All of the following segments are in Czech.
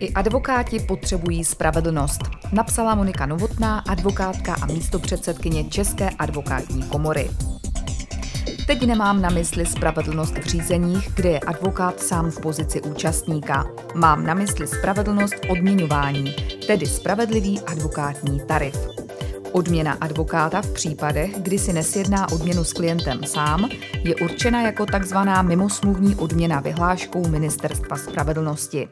I advokáti potřebují spravedlnost, napsala Monika Novotná, advokátka a místopředsedkyně České advokátní komory. Teď nemám na mysli spravedlnost v řízeních, kde je advokát sám v pozici účastníka. Mám na mysli spravedlnost v odměňování, tedy spravedlivý advokátní tarif. Odměna advokáta v případech, kdy si nesjedná odměnu s klientem sám, je určena jako takzvaná mimosmluvní odměna vyhláškou Ministerstva spravedlnosti.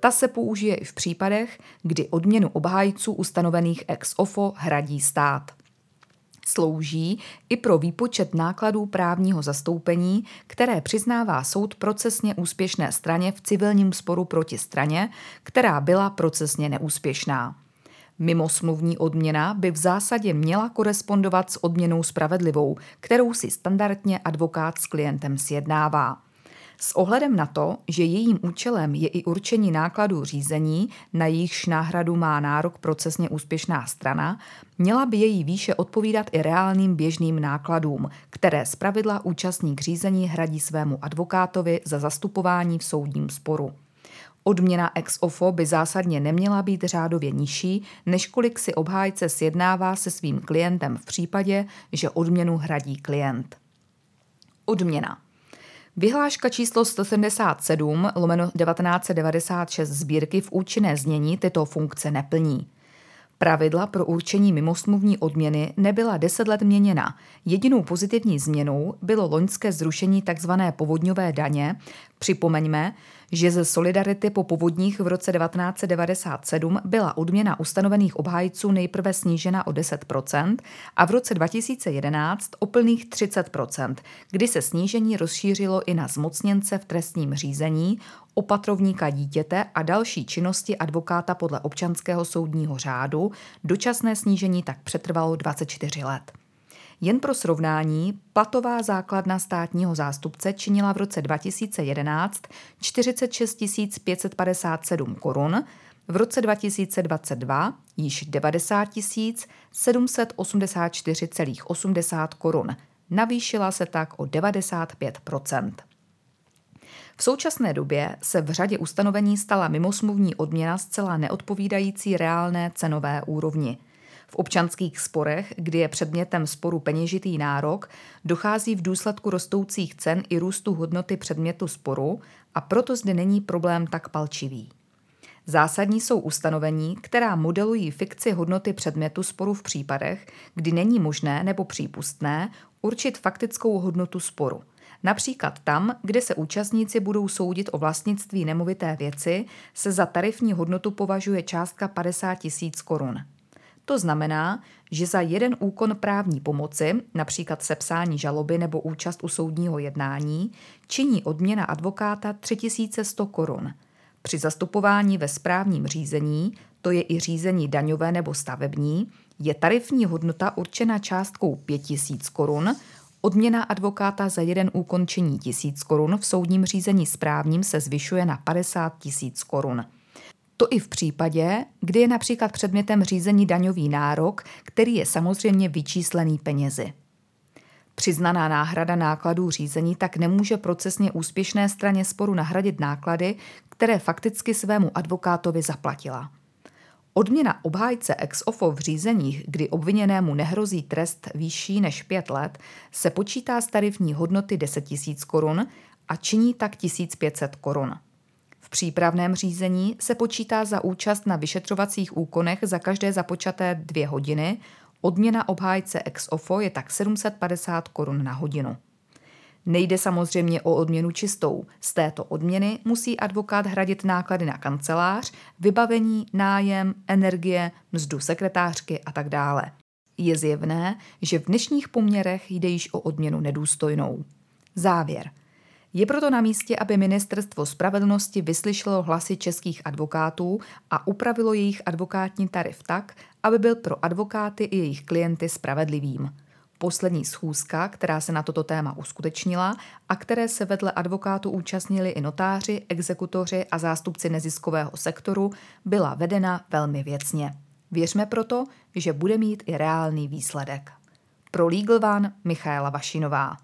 Ta se použije i v případech, kdy odměnu obhájců ustanovených ex ofo hradí stát. Slouží i pro výpočet nákladů právního zastoupení, které přiznává soud procesně úspěšné straně v civilním sporu proti straně, která byla procesně neúspěšná. Mimosmluvní odměna by v zásadě měla korespondovat s odměnou spravedlivou, kterou si standardně advokát s klientem sjednává. S ohledem na to, že jejím účelem je i určení nákladů řízení, na jejichž náhradu má nárok procesně úspěšná strana, měla by její výše odpovídat i reálným běžným nákladům, které zpravidla účastník řízení hradí svému advokátovi za zastupování v soudním sporu. Odměna ex ofo by zásadně neměla být řádově nižší, než kolik si obhájce sjednává se svým klientem v případě, že odměnu hradí klient. Odměna. Vyhláška číslo 177 lomeno 1996 sbírky v účinné znění tyto funkce neplní. Pravidla pro určení mimosmluvní odměny nebyla deset let měněna. Jedinou pozitivní změnou bylo loňské zrušení tzv. povodňové daně. Připomeňme, že ze Solidarity po povodních v roce 1997 byla odměna ustanovených obhájců nejprve snížena o 10% a v roce 2011 o plných 30%, kdy se snížení rozšířilo i na zmocněnce v trestním řízení, opatrovníka dítěte a další činnosti advokáta podle občanského soudního řádu. Dočasné snížení tak přetrvalo 24 let. Jen pro srovnání, platová základna státního zástupce činila v roce 2011 46 557 korun, v roce 2022 již 90 784,80 korun. Navýšila se tak o 95 v současné době se v řadě ustanovení stala mimosmluvní odměna zcela neodpovídající reálné cenové úrovni – v občanských sporech, kdy je předmětem sporu peněžitý nárok, dochází v důsledku rostoucích cen i růstu hodnoty předmětu sporu a proto zde není problém tak palčivý. Zásadní jsou ustanovení, která modelují fikci hodnoty předmětu sporu v případech, kdy není možné nebo přípustné určit faktickou hodnotu sporu. Například tam, kde se účastníci budou soudit o vlastnictví nemovité věci, se za tarifní hodnotu považuje částka 50 tisíc korun. To znamená, že za jeden úkon právní pomoci, například sepsání žaloby nebo účast u soudního jednání, činí odměna advokáta 3100 korun. Při zastupování ve správním řízení, to je i řízení daňové nebo stavební, je tarifní hodnota určena částkou 5000 korun, odměna advokáta za jeden úkon činí 1000 korun, v soudním řízení správním se zvyšuje na 50 tisíc korun. To i v případě, kdy je například předmětem řízení daňový nárok, který je samozřejmě vyčíslený penězi. Přiznaná náhrada nákladů řízení tak nemůže procesně úspěšné straně sporu nahradit náklady, které fakticky svému advokátovi zaplatila. Odměna obhájce ex ofo v řízeních, kdy obviněnému nehrozí trest výšší než 5 let, se počítá z tarifní hodnoty 10 000 korun a činí tak 1500 korun přípravném řízení se počítá za účast na vyšetřovacích úkonech za každé započaté dvě hodiny, odměna obhájce ex ofo je tak 750 korun na hodinu. Nejde samozřejmě o odměnu čistou. Z této odměny musí advokát hradit náklady na kancelář, vybavení, nájem, energie, mzdu sekretářky a tak dále. Je zjevné, že v dnešních poměrech jde již o odměnu nedůstojnou. Závěr – je proto na místě, aby Ministerstvo spravedlnosti vyslyšelo hlasy českých advokátů a upravilo jejich advokátní tarif tak, aby byl pro advokáty i jejich klienty spravedlivým. Poslední schůzka, která se na toto téma uskutečnila a které se vedle advokátů účastnili i notáři, exekutoři a zástupci neziskového sektoru, byla vedena velmi věcně. Věřme proto, že bude mít i reálný výsledek. Pro Legal One Michaela Vašinová.